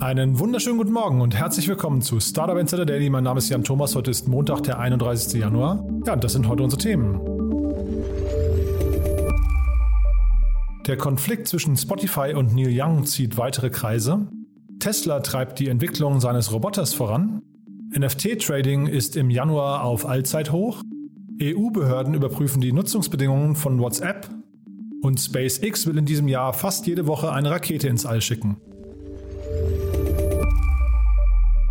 Einen wunderschönen guten Morgen und herzlich willkommen zu Startup Insider Daily. Mein Name ist Jan Thomas. Heute ist Montag, der 31. Januar. Ja, und das sind heute unsere Themen. Der Konflikt zwischen Spotify und Neil Young zieht weitere Kreise. Tesla treibt die Entwicklung seines Roboters voran. NFT-Trading ist im Januar auf Allzeithoch. EU-Behörden überprüfen die Nutzungsbedingungen von WhatsApp. Und SpaceX will in diesem Jahr fast jede Woche eine Rakete ins All schicken.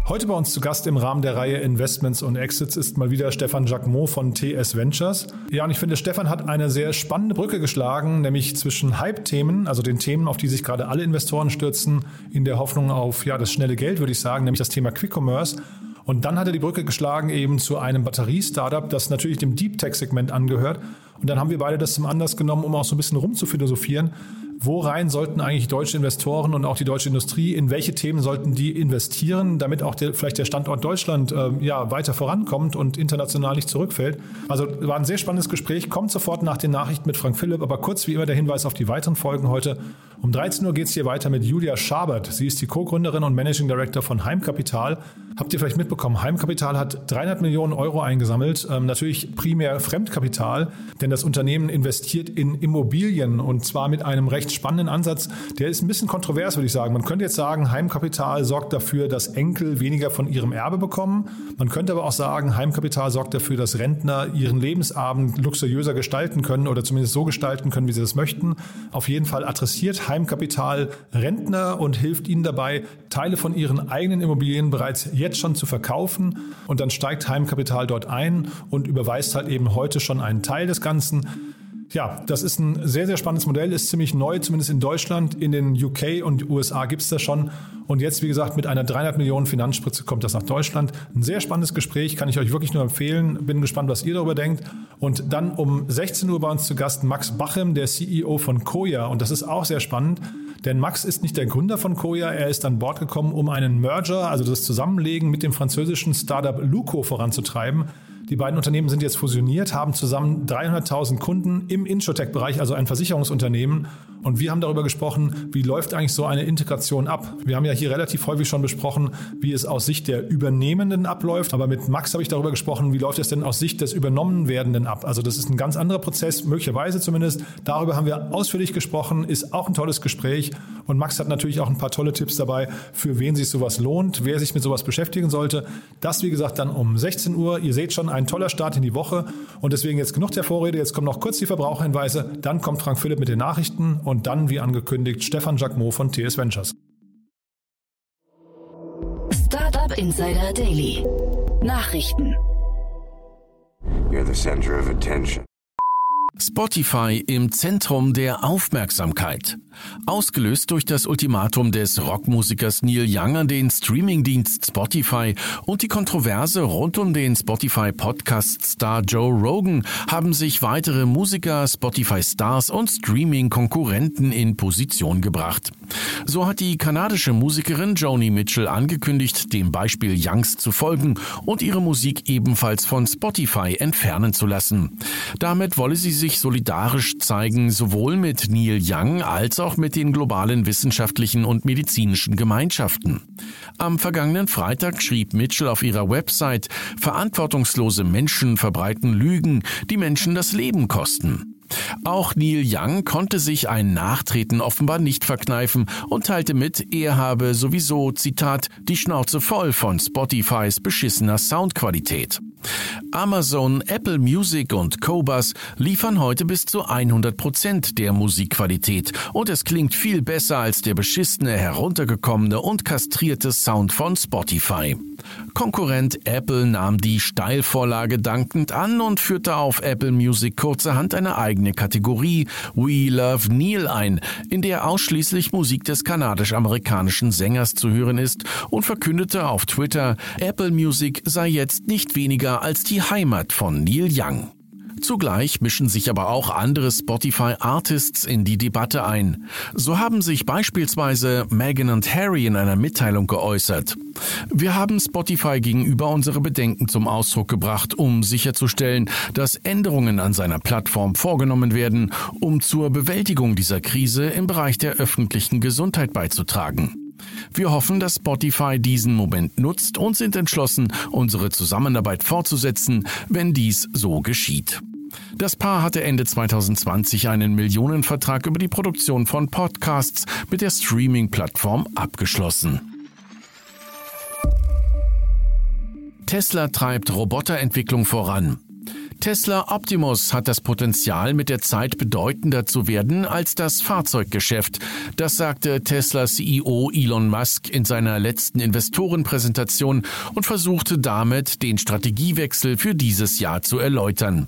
Heute bei uns zu Gast im Rahmen der Reihe Investments und Exits ist mal wieder Stefan Jacquemot von TS Ventures. Ja, und ich finde, Stefan hat eine sehr spannende Brücke geschlagen, nämlich zwischen Hype-Themen, also den Themen, auf die sich gerade alle Investoren stürzen, in der Hoffnung auf ja, das schnelle Geld, würde ich sagen, nämlich das Thema Quick Commerce. Und dann hat er die Brücke geschlagen eben zu einem Batterie-Startup, das natürlich dem Deep Tech-Segment angehört. Und dann haben wir beide das zum Anlass genommen, um auch so ein bisschen rumzuphilosophieren worein sollten eigentlich deutsche Investoren und auch die deutsche Industrie, in welche Themen sollten die investieren, damit auch der, vielleicht der Standort Deutschland äh, ja, weiter vorankommt und international nicht zurückfällt. Also war ein sehr spannendes Gespräch, kommt sofort nach den Nachrichten mit Frank Philipp, aber kurz wie immer der Hinweis auf die weiteren Folgen heute. Um 13 Uhr geht es hier weiter mit Julia Schabert. Sie ist die Co-Gründerin und Managing Director von Heimkapital. Habt ihr vielleicht mitbekommen, Heimkapital hat 300 Millionen Euro eingesammelt, ähm, natürlich primär Fremdkapital, denn das Unternehmen investiert in Immobilien und zwar mit einem recht recht spannenden Ansatz. Der ist ein bisschen kontrovers, würde ich sagen. Man könnte jetzt sagen, Heimkapital sorgt dafür, dass Enkel weniger von ihrem Erbe bekommen. Man könnte aber auch sagen, Heimkapital sorgt dafür, dass Rentner ihren Lebensabend luxuriöser gestalten können oder zumindest so gestalten können, wie sie das möchten. Auf jeden Fall adressiert Heimkapital Rentner und hilft ihnen dabei, Teile von ihren eigenen Immobilien bereits jetzt schon zu verkaufen. Und dann steigt Heimkapital dort ein und überweist halt eben heute schon einen Teil des Ganzen. Ja, das ist ein sehr, sehr spannendes Modell, ist ziemlich neu, zumindest in Deutschland. In den UK und USA gibt es das schon. Und jetzt, wie gesagt, mit einer 300 Millionen Finanzspritze kommt das nach Deutschland. Ein sehr spannendes Gespräch, kann ich euch wirklich nur empfehlen. Bin gespannt, was ihr darüber denkt. Und dann um 16 Uhr bei uns zu Gast Max Bachem, der CEO von Koya. Und das ist auch sehr spannend. Denn Max ist nicht der Gründer von Koya, er ist an Bord gekommen, um einen Merger, also das Zusammenlegen mit dem französischen Startup Luco voranzutreiben. Die beiden Unternehmen sind jetzt fusioniert, haben zusammen 300.000 Kunden im Insurtech-Bereich, also ein Versicherungsunternehmen. Und wir haben darüber gesprochen, wie läuft eigentlich so eine Integration ab. Wir haben ja hier relativ häufig schon besprochen, wie es aus Sicht der Übernehmenden abläuft. Aber mit Max habe ich darüber gesprochen, wie läuft es denn aus Sicht des Übernommen werdenden ab. Also das ist ein ganz anderer Prozess, möglicherweise zumindest. Darüber haben wir ausführlich gesprochen, ist auch ein tolles Gespräch. Und Max hat natürlich auch ein paar tolle Tipps dabei, für wen sich sowas lohnt, wer sich mit sowas beschäftigen sollte. Das, wie gesagt, dann um 16 Uhr. Ihr seht schon, ein toller Start in die Woche. Und deswegen jetzt genug der Vorrede. Jetzt kommen noch kurz die Verbraucherhinweise. Dann kommt Frank Philipp mit den Nachrichten und dann, wie angekündigt, Stefan Jacquemot von TS Ventures. Startup Insider Daily. Nachrichten. You're the center of attention. Spotify im Zentrum der Aufmerksamkeit. Ausgelöst durch das Ultimatum des Rockmusikers Neil Young an den Streamingdienst Spotify und die Kontroverse rund um den Spotify Podcast-Star Joe Rogan haben sich weitere Musiker, Spotify-Stars und Streaming-Konkurrenten in Position gebracht. So hat die kanadische Musikerin Joni Mitchell angekündigt, dem Beispiel Youngs zu folgen und ihre Musik ebenfalls von Spotify entfernen zu lassen. Damit wolle sie sich solidarisch zeigen, sowohl mit Neil Young als auch mit den globalen wissenschaftlichen und medizinischen Gemeinschaften. Am vergangenen Freitag schrieb Mitchell auf ihrer Website, verantwortungslose Menschen verbreiten Lügen, die Menschen das Leben kosten. Auch Neil Young konnte sich ein Nachtreten offenbar nicht verkneifen und teilte mit, er habe sowieso, Zitat, die Schnauze voll von Spotifys beschissener Soundqualität. Amazon, Apple Music und Cobas liefern heute bis zu 100 Prozent der Musikqualität und es klingt viel besser als der beschissene, heruntergekommene und kastrierte Sound von Spotify. Konkurrent Apple nahm die Steilvorlage dankend an und führte auf Apple Music kurzerhand eine eigene Kategorie We Love Neil ein, in der ausschließlich Musik des kanadisch-amerikanischen Sängers zu hören ist und verkündete auf Twitter, Apple Music sei jetzt nicht weniger wichtiger als die Heimat von Neil Young. Zugleich mischen sich aber auch andere Spotify-Artists in die Debatte ein. So haben sich beispielsweise Meghan und Harry in einer Mitteilung geäußert. Wir haben Spotify gegenüber unsere Bedenken zum Ausdruck gebracht, um sicherzustellen, dass Änderungen an seiner Plattform vorgenommen werden, um zur Bewältigung dieser Krise im Bereich der öffentlichen Gesundheit beizutragen. Wir hoffen, dass Spotify diesen Moment nutzt und sind entschlossen, unsere Zusammenarbeit fortzusetzen, wenn dies so geschieht. Das Paar hatte Ende 2020 einen Millionenvertrag über die Produktion von Podcasts mit der Streaming-Plattform abgeschlossen. Tesla treibt Roboterentwicklung voran. Tesla Optimus hat das Potenzial, mit der Zeit bedeutender zu werden als das Fahrzeuggeschäft. Das sagte Tesla CEO Elon Musk in seiner letzten Investorenpräsentation und versuchte damit, den Strategiewechsel für dieses Jahr zu erläutern.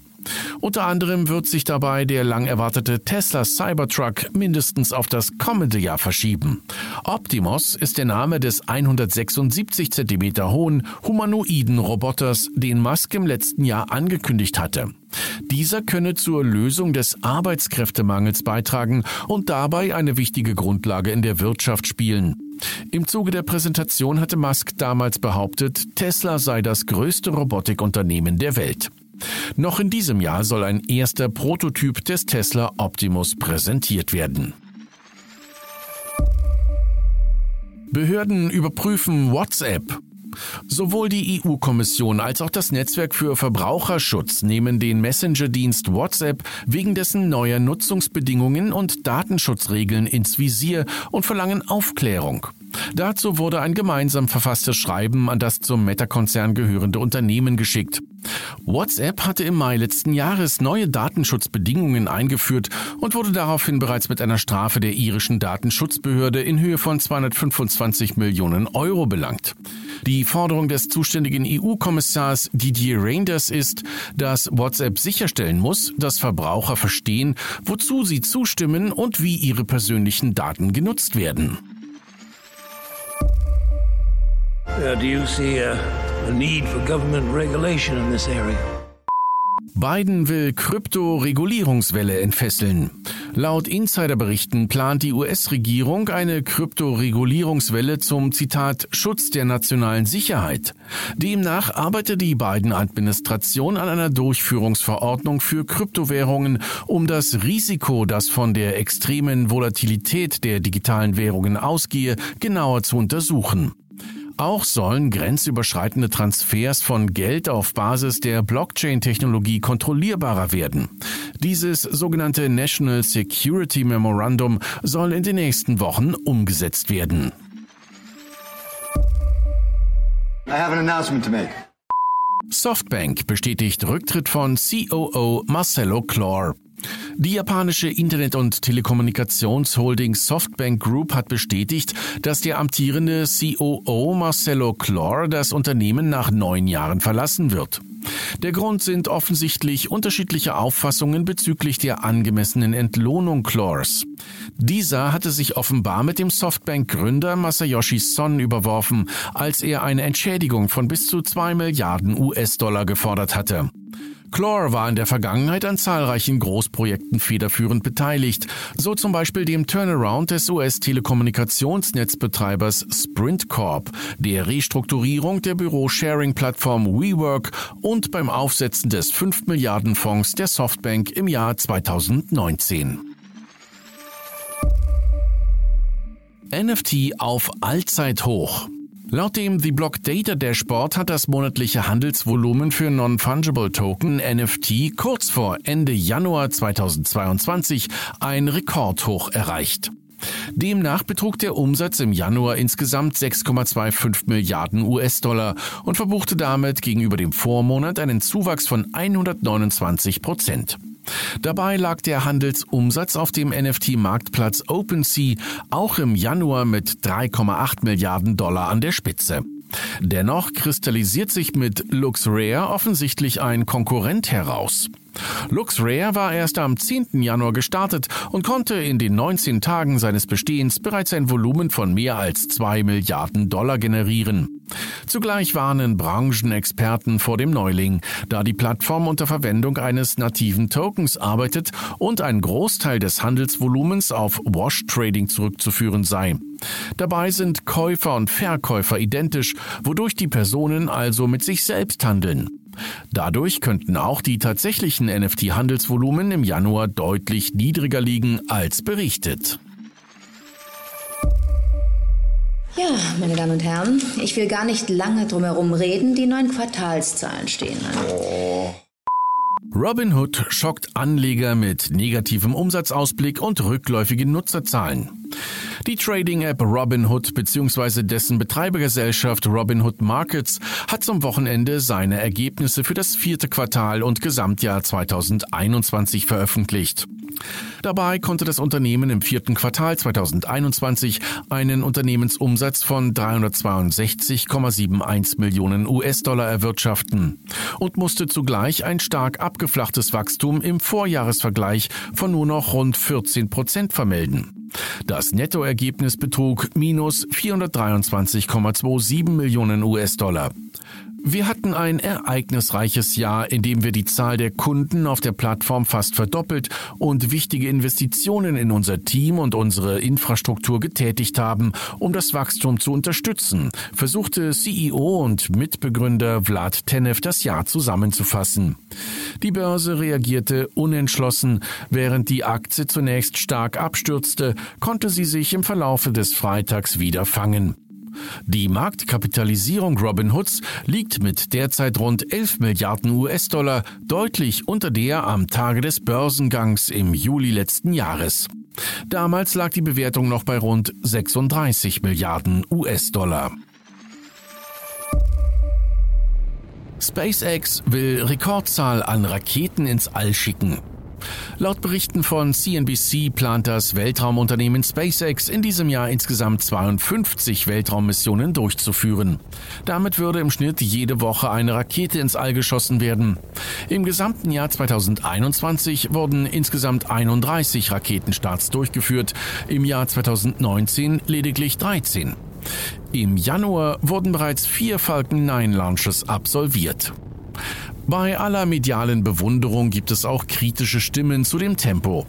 Unter anderem wird sich dabei der lang erwartete Tesla Cybertruck mindestens auf das kommende Jahr verschieben. Optimus ist der Name des 176 cm hohen humanoiden Roboters, den Musk im letzten Jahr angekündigt hatte. Dieser könne zur Lösung des Arbeitskräftemangels beitragen und dabei eine wichtige Grundlage in der Wirtschaft spielen. Im Zuge der Präsentation hatte Musk damals behauptet, Tesla sei das größte Robotikunternehmen der Welt. Noch in diesem Jahr soll ein erster Prototyp des Tesla Optimus präsentiert werden. Behörden überprüfen WhatsApp. Sowohl die EU-Kommission als auch das Netzwerk für Verbraucherschutz nehmen den Messenger-Dienst WhatsApp wegen dessen neuer Nutzungsbedingungen und Datenschutzregeln ins Visier und verlangen Aufklärung. Dazu wurde ein gemeinsam verfasstes Schreiben an das zum Meta-Konzern gehörende Unternehmen geschickt. WhatsApp hatte im Mai letzten Jahres neue Datenschutzbedingungen eingeführt und wurde daraufhin bereits mit einer Strafe der irischen Datenschutzbehörde in Höhe von 225 Millionen Euro belangt. Die Forderung des zuständigen EU-Kommissars Didier Reinders ist, dass WhatsApp sicherstellen muss, dass Verbraucher verstehen, wozu sie zustimmen und wie ihre persönlichen Daten genutzt werden. Do you see a, a need for government regulation in this area? Biden will Krypto-Regulierungswelle entfesseln. Laut Insiderberichten plant die US-Regierung eine Krypto-Regulierungswelle zum Zitat Schutz der nationalen Sicherheit. Demnach arbeitet die Biden-Administration an einer Durchführungsverordnung für Kryptowährungen, um das Risiko, das von der extremen Volatilität der digitalen Währungen ausgehe, genauer zu untersuchen. Auch sollen grenzüberschreitende Transfers von Geld auf Basis der Blockchain-Technologie kontrollierbarer werden. Dieses sogenannte National Security Memorandum soll in den nächsten Wochen umgesetzt werden. I have an announcement to make. Softbank bestätigt Rücktritt von COO Marcelo Clore. Die japanische Internet- und Telekommunikationsholding Softbank Group hat bestätigt, dass der amtierende COO Marcelo Clore das Unternehmen nach neun Jahren verlassen wird. Der Grund sind offensichtlich unterschiedliche Auffassungen bezüglich der angemessenen Entlohnung Clores. Dieser hatte sich offenbar mit dem Softbank-Gründer Masayoshi Son überworfen, als er eine Entschädigung von bis zu zwei Milliarden US-Dollar gefordert hatte. Chlor war in der Vergangenheit an zahlreichen Großprojekten federführend beteiligt, so zum Beispiel dem Turnaround des US-Telekommunikationsnetzbetreibers Sprint Corp, der Restrukturierung der Büro-Sharing-Plattform WeWork und beim Aufsetzen des 5 Milliarden Fonds der Softbank im Jahr 2019. NFT auf Allzeithoch. Laut dem The Block Data Dashboard hat das monatliche Handelsvolumen für Non-Fungible Token NFT kurz vor Ende Januar 2022 ein Rekordhoch erreicht. Demnach betrug der Umsatz im Januar insgesamt 6,25 Milliarden US-Dollar und verbuchte damit gegenüber dem Vormonat einen Zuwachs von 129 Prozent. Dabei lag der Handelsumsatz auf dem NFT-Marktplatz OpenSea auch im Januar mit 3,8 Milliarden Dollar an der Spitze. Dennoch kristallisiert sich mit LuxRare offensichtlich ein Konkurrent heraus. LuxRare war erst am 10. Januar gestartet und konnte in den 19 Tagen seines Bestehens bereits ein Volumen von mehr als 2 Milliarden Dollar generieren. Zugleich warnen Branchenexperten vor dem Neuling, da die Plattform unter Verwendung eines nativen Tokens arbeitet und ein Großteil des Handelsvolumens auf Wash Trading zurückzuführen sei. Dabei sind Käufer und Verkäufer identisch, wodurch die Personen also mit sich selbst handeln. Dadurch könnten auch die tatsächlichen NFT-Handelsvolumen im Januar deutlich niedriger liegen als berichtet. Ja, meine Damen und Herren, ich will gar nicht lange drumherum reden. Die neuen Quartalszahlen stehen an. Robinhood schockt Anleger mit negativem Umsatzausblick und rückläufigen Nutzerzahlen. Die Trading-App Robinhood bzw. dessen Betreibergesellschaft Robinhood Markets hat zum Wochenende seine Ergebnisse für das vierte Quartal und Gesamtjahr 2021 veröffentlicht. Dabei konnte das Unternehmen im vierten Quartal 2021 einen Unternehmensumsatz von 362,71 Millionen US-Dollar erwirtschaften und musste zugleich ein stark abgeflachtes Wachstum im Vorjahresvergleich von nur noch rund 14 Prozent vermelden. Das Nettoergebnis betrug minus 423,27 Millionen US-Dollar. Wir hatten ein ereignisreiches Jahr, in dem wir die Zahl der Kunden auf der Plattform fast verdoppelt und wichtige Investitionen in unser Team und unsere Infrastruktur getätigt haben, um das Wachstum zu unterstützen, versuchte CEO und Mitbegründer Vlad Tenev das Jahr zusammenzufassen. Die Börse reagierte unentschlossen, während die Aktie zunächst stark abstürzte, konnte sie sich im Verlaufe des Freitags wieder fangen. Die Marktkapitalisierung Robinhoods liegt mit derzeit rund 11 Milliarden US-Dollar deutlich unter der am Tage des Börsengangs im Juli letzten Jahres. Damals lag die Bewertung noch bei rund 36 Milliarden US-Dollar. SpaceX will Rekordzahl an Raketen ins All schicken. Laut Berichten von CNBC plant das Weltraumunternehmen SpaceX in diesem Jahr insgesamt 52 Weltraummissionen durchzuführen. Damit würde im Schnitt jede Woche eine Rakete ins All geschossen werden. Im gesamten Jahr 2021 wurden insgesamt 31 Raketenstarts durchgeführt, im Jahr 2019 lediglich 13. Im Januar wurden bereits vier Falcon 9 Launches absolviert. Bei aller medialen Bewunderung gibt es auch kritische Stimmen zu dem Tempo.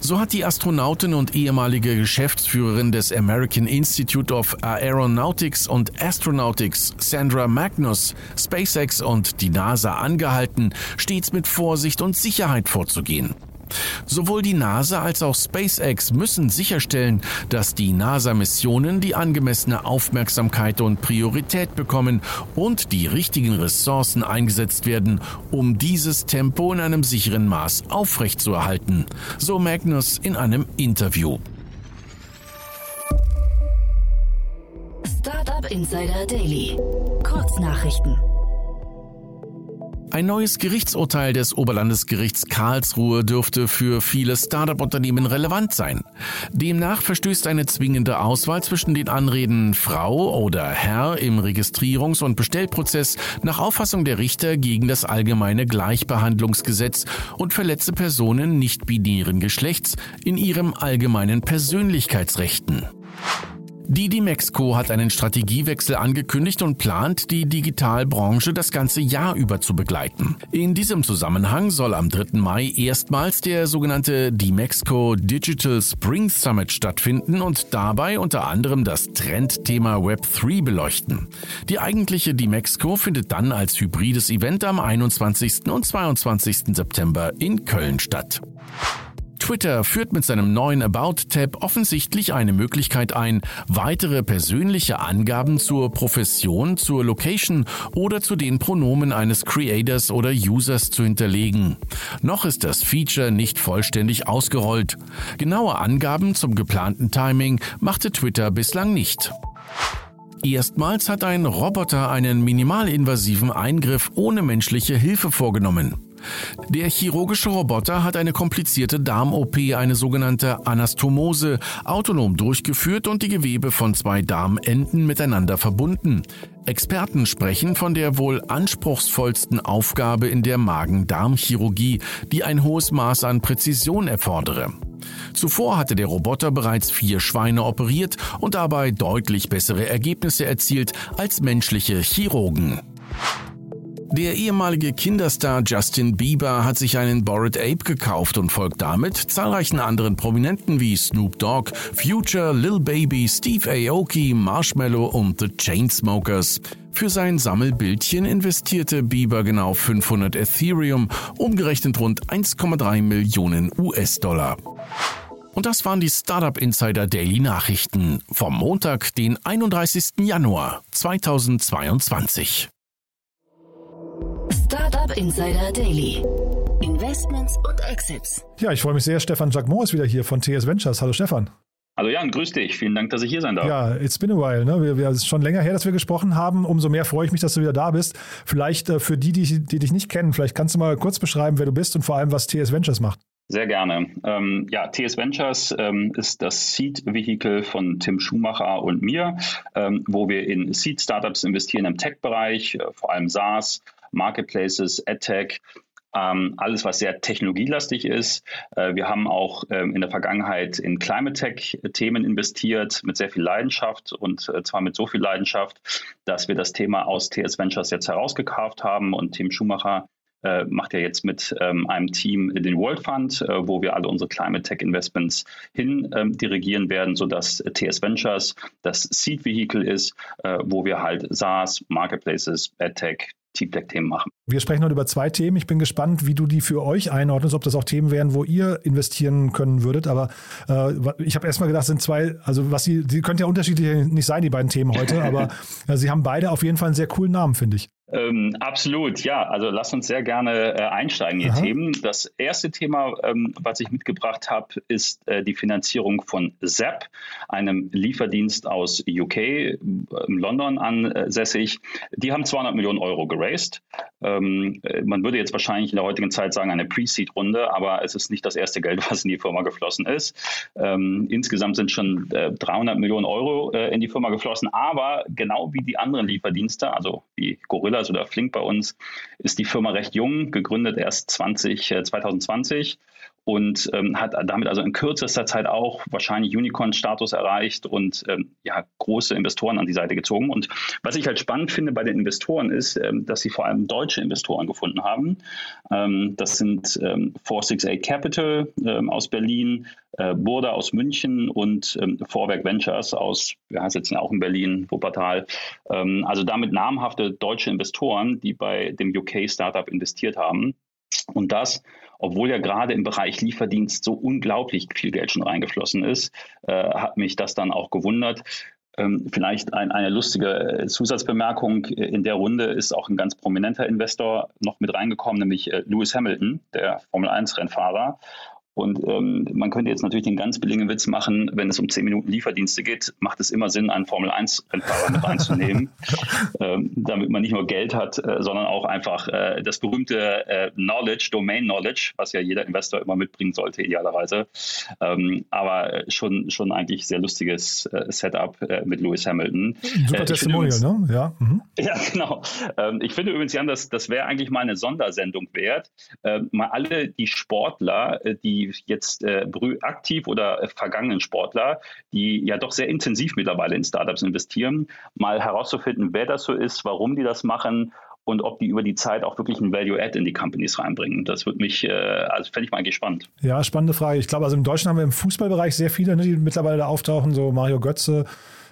So hat die Astronautin und ehemalige Geschäftsführerin des American Institute of Aeronautics und Astronautics, Sandra Magnus, SpaceX und die NASA angehalten, stets mit Vorsicht und Sicherheit vorzugehen. Sowohl die NASA als auch SpaceX müssen sicherstellen, dass die NASA-Missionen die angemessene Aufmerksamkeit und Priorität bekommen und die richtigen Ressourcen eingesetzt werden, um dieses Tempo in einem sicheren Maß aufrechtzuerhalten, so Magnus in einem Interview. Startup Insider Daily. Kurznachrichten. Ein neues Gerichtsurteil des Oberlandesgerichts Karlsruhe dürfte für viele Start-up-Unternehmen relevant sein. Demnach verstößt eine zwingende Auswahl zwischen den Anreden Frau oder Herr im Registrierungs- und Bestellprozess nach Auffassung der Richter gegen das allgemeine Gleichbehandlungsgesetz und verletze Personen nicht-binären Geschlechts in ihrem allgemeinen Persönlichkeitsrechten. Die Dimexco hat einen Strategiewechsel angekündigt und plant, die Digitalbranche das ganze Jahr über zu begleiten. In diesem Zusammenhang soll am 3. Mai erstmals der sogenannte Dimexco Digital Spring Summit stattfinden und dabei unter anderem das Trendthema Web3 beleuchten. Die eigentliche Dimexco findet dann als hybrides Event am 21. und 22. September in Köln statt. Twitter führt mit seinem neuen About-Tab offensichtlich eine Möglichkeit ein, weitere persönliche Angaben zur Profession, zur Location oder zu den Pronomen eines Creators oder Users zu hinterlegen. Noch ist das Feature nicht vollständig ausgerollt. Genaue Angaben zum geplanten Timing machte Twitter bislang nicht. Erstmals hat ein Roboter einen minimalinvasiven Eingriff ohne menschliche Hilfe vorgenommen. Der chirurgische Roboter hat eine komplizierte Darm-OP, eine sogenannte Anastomose, autonom durchgeführt und die Gewebe von zwei Darmenden miteinander verbunden. Experten sprechen von der wohl anspruchsvollsten Aufgabe in der Magen-Darm-Chirurgie, die ein hohes Maß an Präzision erfordere. Zuvor hatte der Roboter bereits vier Schweine operiert und dabei deutlich bessere Ergebnisse erzielt als menschliche Chirurgen. Der ehemalige Kinderstar Justin Bieber hat sich einen Bored Ape gekauft und folgt damit zahlreichen anderen Prominenten wie Snoop Dogg, Future, Lil Baby, Steve Aoki, Marshmallow und The Chainsmokers. Für sein Sammelbildchen investierte Bieber genau 500 Ethereum, umgerechnet rund 1,3 Millionen US-Dollar. Und das waren die Startup Insider Daily Nachrichten vom Montag, den 31. Januar 2022. Startup Insider Daily. Investments und Exits. Ja, ich freue mich sehr. Stefan Jacquemot ist wieder hier von TS Ventures. Hallo Stefan. Hallo Jan, grüß dich. Vielen Dank, dass ich hier sein darf. Ja, it's been a while. Ne? Wir, wir, es ist schon länger her, dass wir gesprochen haben. Umso mehr freue ich mich, dass du wieder da bist. Vielleicht äh, für die, die, die dich nicht kennen, vielleicht kannst du mal kurz beschreiben, wer du bist und vor allem, was TS Ventures macht. Sehr gerne. Ähm, ja, TS Ventures ähm, ist das Seed-Vehikel von Tim Schumacher und mir, ähm, wo wir in Seed-Startups investieren im Tech-Bereich, äh, vor allem SaaS, Marketplaces, AdTech, ähm, alles, was sehr technologielastig ist. Äh, wir haben auch ähm, in der Vergangenheit in Climate Tech-Themen investiert, mit sehr viel Leidenschaft und äh, zwar mit so viel Leidenschaft, dass wir das Thema aus TS Ventures jetzt herausgekauft haben und Tim Schumacher äh, macht ja jetzt mit ähm, einem Team den World Fund, äh, wo wir alle unsere Climate Tech Investments hin ähm, dirigieren werden, sodass TS Ventures das Seed Vehicle ist, äh, wo wir halt SaaS, Marketplaces, AdTech, Deep Tech-Themen machen. Wir sprechen heute über zwei Themen. Ich bin gespannt, wie du die für euch einordnest, ob das auch Themen wären, wo ihr investieren können würdet. Aber äh, ich habe erstmal gedacht, sind zwei, also was sie, die könnten ja unterschiedlich nicht sein, die beiden Themen heute, aber äh, sie haben beide auf jeden Fall einen sehr coolen Namen, finde ich. Ähm, absolut, ja. Also lass uns sehr gerne äh, einsteigen in die Themen. Das erste Thema, ähm, was ich mitgebracht habe, ist äh, die Finanzierung von ZAP, einem Lieferdienst aus UK, äh, London ansässig. Die haben 200 Millionen Euro geraced. Ähm, äh, man würde jetzt wahrscheinlich in der heutigen Zeit sagen, eine Pre-Seed-Runde, aber es ist nicht das erste Geld, was in die Firma geflossen ist. Ähm, insgesamt sind schon 300 äh, Millionen Euro äh, in die Firma geflossen, aber genau wie die anderen Lieferdienste, also wie Gorilla Brothers oder Flink bei uns, ist die Firma recht jung, gegründet erst 20, äh, 2020 und ähm, hat damit also in kürzester Zeit auch wahrscheinlich Unicorn-Status erreicht und ähm, ja, große Investoren an die Seite gezogen. Und was ich halt spannend finde bei den Investoren ist, ähm, dass sie vor allem deutsche Investoren gefunden haben. Ähm, das sind ähm, 468 Capital ähm, aus Berlin, äh, Burda aus München und ähm, Vorwerk Ventures aus, wir sitzen ja auch in Berlin, Wuppertal. Ähm, also damit namhafte deutsche Investoren, die bei dem UK-Startup investiert haben. Und das, obwohl ja gerade im Bereich Lieferdienst so unglaublich viel Geld schon reingeflossen ist, äh, hat mich das dann auch gewundert. Ähm, vielleicht ein, eine lustige Zusatzbemerkung. In der Runde ist auch ein ganz prominenter Investor noch mit reingekommen, nämlich äh, Lewis Hamilton, der Formel 1-Rennfahrer. Und ähm, man könnte jetzt natürlich den ganz billigen Witz machen, wenn es um 10 Minuten Lieferdienste geht, macht es immer Sinn, einen Formel-1-Rennfahrer mit reinzunehmen, ähm, damit man nicht nur Geld hat, äh, sondern auch einfach äh, das berühmte äh, Knowledge, Domain Knowledge, was ja jeder Investor immer mitbringen sollte, idealerweise. Ähm, aber schon, schon eigentlich sehr lustiges äh, Setup äh, mit Lewis Hamilton. Super äh, Testimonial, ne? Ja, mhm. ja genau. Ähm, ich finde übrigens, Jan, das, das wäre eigentlich mal eine Sondersendung wert. Ähm, mal alle die Sportler, die jetzt äh, aktiv oder äh, vergangenen Sportler, die ja doch sehr intensiv mittlerweile in Startups investieren, mal herauszufinden, wer das so ist, warum die das machen und ob die über die Zeit auch wirklich ein Value-Add in die Companies reinbringen. Das würde mich, äh, also fände ich mal spannend. Ja, spannende Frage. Ich glaube, also im Deutschen haben wir im Fußballbereich sehr viele, ne, die mittlerweile da auftauchen, so Mario Götze,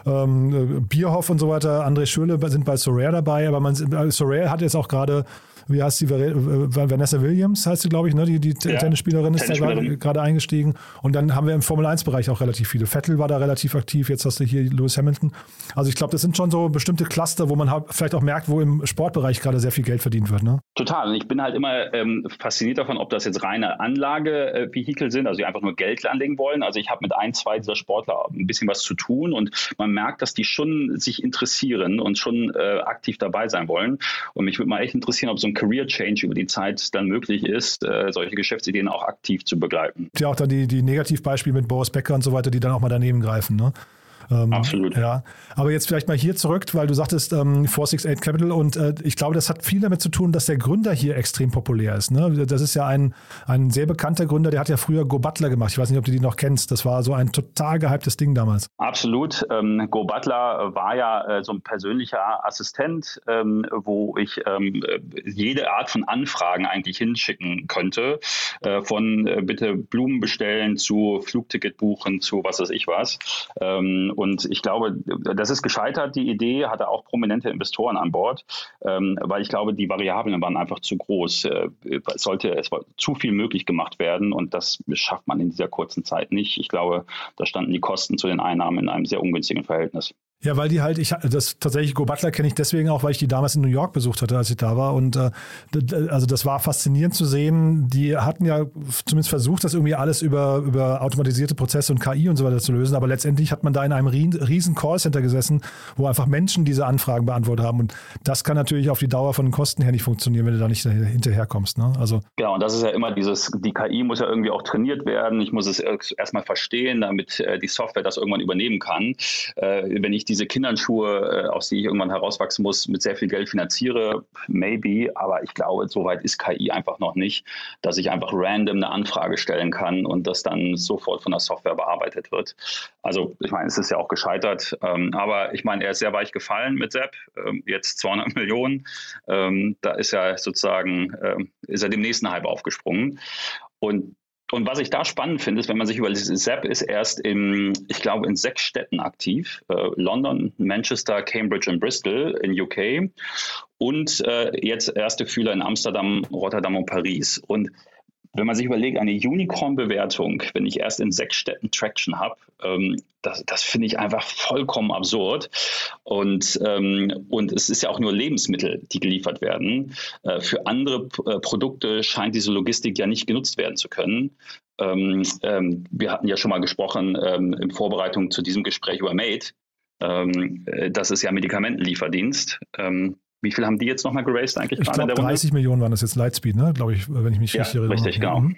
ähm, Bierhoff und so weiter. André Schöle sind bei Sorare dabei, aber man, äh, Sorare hat jetzt auch gerade wie heißt die, Vanessa Williams heißt sie, glaube ich, ne? die, die ja, Tennisspielerin ist Tennisspielerin. da gerade eingestiegen. Und dann haben wir im Formel-1-Bereich auch relativ viele. Vettel war da relativ aktiv, jetzt hast du hier Lewis Hamilton. Also ich glaube, das sind schon so bestimmte Cluster, wo man halt vielleicht auch merkt, wo im Sportbereich gerade sehr viel Geld verdient wird. Ne? Total. Und ich bin halt immer ähm, fasziniert davon, ob das jetzt reine Anlagevehikel sind, also die einfach nur Geld anlegen wollen. Also ich habe mit ein, zwei dieser Sportler ein bisschen was zu tun und man merkt, dass die schon sich interessieren und schon äh, aktiv dabei sein wollen. Und mich würde mal echt interessieren, ob so ein Career Change über die Zeit dann möglich ist, äh, solche Geschäftsideen auch aktiv zu begleiten. Ja, auch dann die, die Negativbeispiele mit Boris Becker und so weiter, die dann auch mal daneben greifen. Ne? Ähm, Absolut. Ja. Aber jetzt vielleicht mal hier zurück, weil du sagtest ähm, 468 Capital und äh, ich glaube, das hat viel damit zu tun, dass der Gründer hier extrem populär ist. Ne? Das ist ja ein, ein sehr bekannter Gründer, der hat ja früher Go Butler gemacht. Ich weiß nicht, ob du die noch kennst. Das war so ein total gehyptes Ding damals. Absolut. Ähm, Go Butler war ja äh, so ein persönlicher Assistent, ähm, wo ich ähm, jede Art von Anfragen eigentlich hinschicken könnte. Äh, von äh, bitte Blumen bestellen zu Flugticket buchen zu was weiß ich was. Ähm, und ich glaube, das ist gescheitert, die Idee, hatte auch prominente Investoren an Bord, ähm, weil ich glaube, die Variablen waren einfach zu groß. Äh, es sollte es zu viel möglich gemacht werden und das schafft man in dieser kurzen Zeit nicht. Ich glaube, da standen die Kosten zu den Einnahmen in einem sehr ungünstigen Verhältnis. Ja, weil die halt, ich das tatsächlich Go Butler kenne ich deswegen auch, weil ich die damals in New York besucht hatte, als ich da war. Und äh, also das war faszinierend zu sehen. Die hatten ja zumindest versucht, das irgendwie alles über, über automatisierte Prozesse und KI und so weiter zu lösen. Aber letztendlich hat man da in einem riesen Callcenter gesessen, wo einfach Menschen diese Anfragen beantwortet haben. Und das kann natürlich auf die Dauer von den Kosten her nicht funktionieren, wenn du da nicht hinterherkommst. Ne? Also genau, und das ist ja immer dieses, die KI muss ja irgendwie auch trainiert werden. Ich muss es erstmal verstehen, damit äh, die Software das irgendwann übernehmen kann. Äh, wenn ich diese Kinderschuhe, äh, aus die ich irgendwann herauswachsen muss, mit sehr viel Geld finanziere, maybe, aber ich glaube, so weit ist KI einfach noch nicht, dass ich einfach random eine Anfrage stellen kann und das dann sofort von der Software bearbeitet wird. Also ich meine, es ist ja auch gescheitert, ähm, aber ich meine, er ist sehr weich gefallen mit Sepp, ähm, jetzt 200 Millionen. Ähm, da ist er sozusagen, ist er dem nächsten Hype aufgesprungen. Und und was ich da spannend finde, ist, wenn man sich überlegt, Sepp ist erst in, ich glaube, in sechs Städten aktiv. Äh, London, Manchester, Cambridge und Bristol in UK. Und äh, jetzt erste Fühler in Amsterdam, Rotterdam und Paris. Und wenn man sich überlegt, eine Unicorn-Bewertung, wenn ich erst in sechs Städten Traction habe, ähm, das, das finde ich einfach vollkommen absurd. Und, ähm, und es ist ja auch nur Lebensmittel, die geliefert werden. Äh, für andere äh, Produkte scheint diese Logistik ja nicht genutzt werden zu können. Ähm, ähm wir hatten ja schon mal gesprochen ähm, in Vorbereitung zu diesem Gespräch über Made. Ähm, äh, das ist ja Medikamentenlieferdienst. Wie viel haben die jetzt nochmal geraced eigentlich? Ich glaube 30 Millionen waren das jetzt Lightspeed, ne? glaube ich, wenn ich mich ja, richtig erinnere. Richtig, genau. Mhm.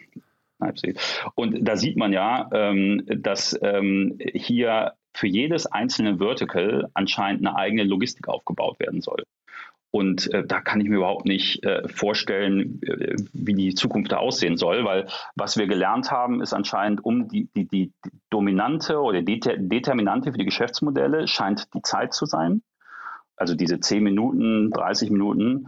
Und da sieht man ja, ähm, dass ähm, hier für jedes einzelne Vertical anscheinend eine eigene Logistik aufgebaut werden soll. Und äh, da kann ich mir überhaupt nicht äh, vorstellen, äh, wie die Zukunft da aussehen soll, weil was wir gelernt haben, ist anscheinend um die, die, die dominante oder die Determinante für die Geschäftsmodelle scheint die Zeit zu sein also diese 10 Minuten, 30 Minuten.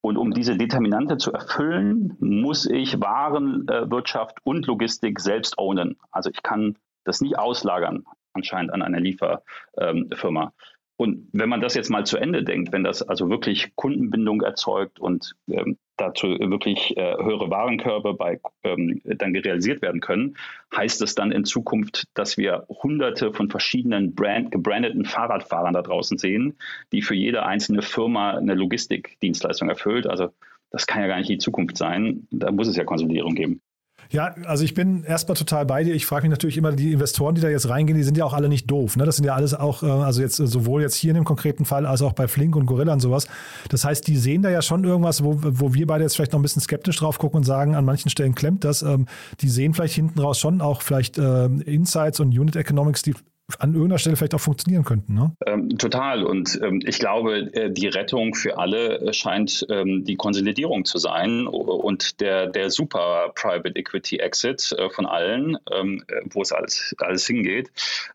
Und um diese Determinante zu erfüllen, muss ich Warenwirtschaft und Logistik selbst ownen. Also ich kann das nicht auslagern, anscheinend an eine Lieferfirma. Und wenn man das jetzt mal zu Ende denkt, wenn das also wirklich Kundenbindung erzeugt und ähm, dazu wirklich äh, höhere Warenkörbe bei, ähm, dann realisiert werden können, heißt es dann in Zukunft, dass wir hunderte von verschiedenen Brand, gebrandeten Fahrradfahrern da draußen sehen, die für jede einzelne Firma eine Logistikdienstleistung erfüllt. Also das kann ja gar nicht die Zukunft sein. Da muss es ja Konsolidierung geben. Ja, also ich bin erstmal total bei dir. Ich frage mich natürlich immer, die Investoren, die da jetzt reingehen, die sind ja auch alle nicht doof. Ne? Das sind ja alles auch, äh, also jetzt sowohl jetzt hier in dem konkreten Fall als auch bei Flink und Gorilla und sowas. Das heißt, die sehen da ja schon irgendwas, wo, wo wir beide jetzt vielleicht noch ein bisschen skeptisch drauf gucken und sagen, an manchen Stellen klemmt das. Ähm, die sehen vielleicht hinten raus schon auch vielleicht äh, Insights und Unit Economics, die an irgendeiner Stelle vielleicht auch funktionieren könnten. Ne? Ähm, total. Und ähm, ich glaube, äh, die Rettung für alle äh, scheint ähm, die Konsolidierung zu sein und der, der super Private Equity Exit äh, von allen, ähm, äh, wo es alles, alles hingeht.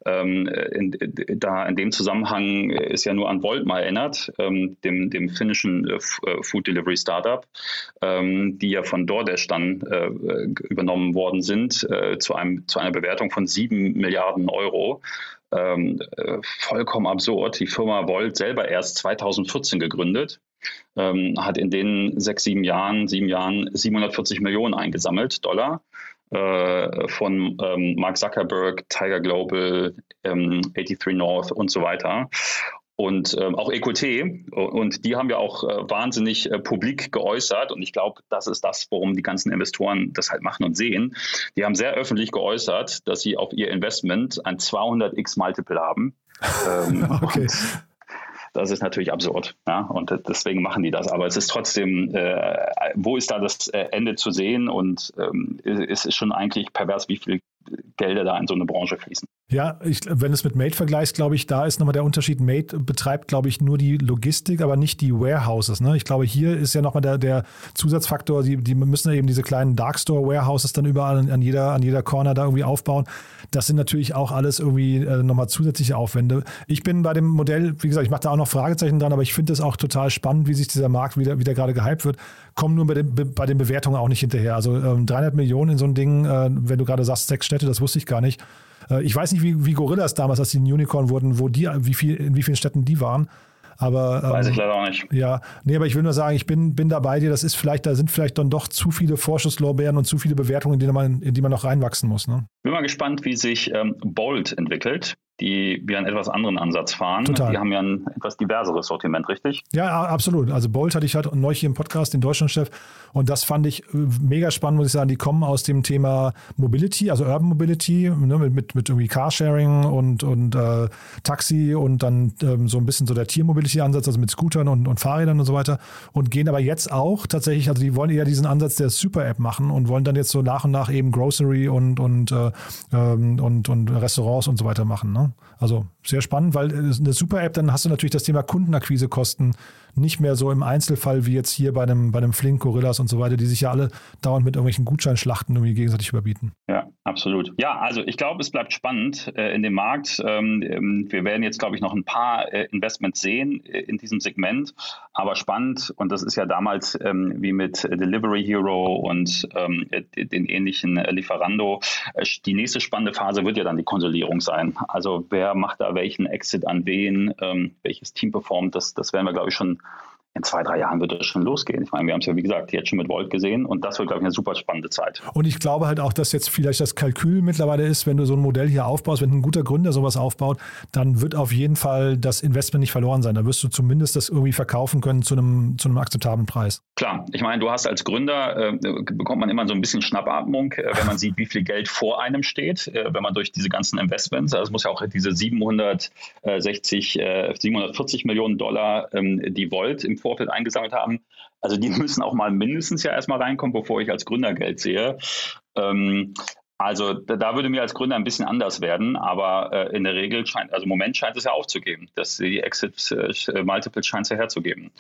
Ähm, in, da in dem Zusammenhang ist ja nur an Volt mal erinnert, ähm, dem, dem finnischen äh, Food Delivery Startup, die ja von DoorDash dann äh, übernommen worden sind zu, einem, zu einer Bewertung von sieben Milliarden Euro ähm, äh, vollkommen absurd. Die Firma Volt selber erst 2014 gegründet, ähm, hat in den sechs, sieben Jahren, sieben Jahren 740 Millionen eingesammelt, Dollar. Äh, von ähm, Mark Zuckerberg, Tiger Global, 83 ähm, North und so weiter und ähm, auch EQT. Und die haben ja auch äh, wahnsinnig äh, publik geäußert. Und ich glaube, das ist das, warum die ganzen Investoren das halt machen und sehen. Die haben sehr öffentlich geäußert, dass sie auf ihr Investment ein 200x Multiple haben. Ähm, okay. Das ist natürlich absurd. Ja? Und deswegen machen die das. Aber es ist trotzdem, äh, wo ist da das äh, Ende zu sehen? Und ähm, es ist schon eigentlich pervers, wie viel Gelder da in so eine Branche fließen. Ja, ich, wenn du es mit Mate vergleichst, glaube ich, da ist nochmal der Unterschied. Mate betreibt, glaube ich, nur die Logistik, aber nicht die Warehouses. Ne? Ich glaube, hier ist ja nochmal der, der Zusatzfaktor, die, die müssen eben diese kleinen Darkstore-Warehouses dann überall an, an, jeder, an jeder Corner da irgendwie aufbauen. Das sind natürlich auch alles irgendwie äh, nochmal zusätzliche Aufwände. Ich bin bei dem Modell, wie gesagt, ich mache da auch noch Fragezeichen dran, aber ich finde es auch total spannend, wie sich dieser Markt wieder, wieder gerade gehypt wird. Kommen nur bei den, bei den Bewertungen auch nicht hinterher. Also ähm, 300 Millionen in so ein Ding, äh, wenn du gerade sagst, sechs Städte, das wusste ich gar nicht. Äh, ich weiß nicht, wie, wie Gorillas damals, als die ein Unicorn wurden, wo die, wie viel, in wie vielen Städten die waren. Aber, Weiß ähm, ich leider auch nicht. Ja, nee, aber ich will nur sagen, ich bin, bin da bei dir. Das ist vielleicht, da sind vielleicht dann doch zu viele Vorschusslorbeeren und zu viele Bewertungen, in die man, in die man noch reinwachsen muss. Ne? Bin mal gespannt, wie sich ähm, Bolt entwickelt die wir einen etwas anderen Ansatz fahren. Total. Die haben ja ein etwas diverseres Sortiment, richtig? Ja, absolut. Also Bolt hatte ich halt neulich hier im Podcast, den Deutschlandchef, und das fand ich äh, mega spannend, muss ich sagen. Die kommen aus dem Thema Mobility, also Urban Mobility, ne, mit, mit, mit irgendwie Carsharing und, und äh, Taxi und dann ähm, so ein bisschen so der Tiermobility-Ansatz, also mit Scootern und, und Fahrrädern und so weiter. Und gehen aber jetzt auch tatsächlich, also die wollen eher diesen Ansatz der Super-App machen und wollen dann jetzt so nach und nach eben Grocery und, und, äh, ähm, und, und Restaurants und so weiter machen. Ne? Also sehr spannend, weil eine Super-App, dann hast du natürlich das Thema Kundenakquisekosten nicht mehr so im Einzelfall wie jetzt hier bei einem, bei einem Flink, Gorillas und so weiter, die sich ja alle dauernd mit irgendwelchen Gutscheinschlachten irgendwie gegenseitig überbieten. Ja, absolut. Ja, also ich glaube, es bleibt spannend äh, in dem Markt. Ähm, ähm, wir werden jetzt, glaube ich, noch ein paar äh, Investments sehen äh, in diesem Segment, aber spannend und das ist ja damals ähm, wie mit Delivery Hero und ähm, den ähnlichen äh, Lieferando. Äh, die nächste spannende Phase wird ja dann die Konsolidierung sein. Also wer macht da welchen Exit an wen, ähm, welches Team performt, das, das werden wir, glaube ich, schon in zwei, drei Jahren wird das schon losgehen. Ich meine, wir haben es ja, wie gesagt, jetzt schon mit Volt gesehen und das wird, glaube ich, eine super spannende Zeit. Und ich glaube halt auch, dass jetzt vielleicht das Kalkül mittlerweile ist, wenn du so ein Modell hier aufbaust, wenn ein guter Gründer sowas aufbaut, dann wird auf jeden Fall das Investment nicht verloren sein. Da wirst du zumindest das irgendwie verkaufen können zu einem, zu einem akzeptablen Preis. Klar, ich meine, du hast als Gründer, äh, bekommt man immer so ein bisschen Schnappatmung, äh, wenn man sieht, wie viel Geld vor einem steht, äh, wenn man durch diese ganzen Investments, also es muss ja auch diese 760, 740 äh, Millionen Dollar, ähm, die Volt im Vorfeld eingesammelt haben. Also die müssen auch mal mindestens ja erstmal reinkommen, bevor ich als Gründer Geld sehe. Ähm, also da, da, würde mir als Gründer ein bisschen anders werden, aber äh, in der Regel scheint, also im Moment scheint es ja aufzugeben, dass die Exit äh, Multiples scheint es ja herzugeben.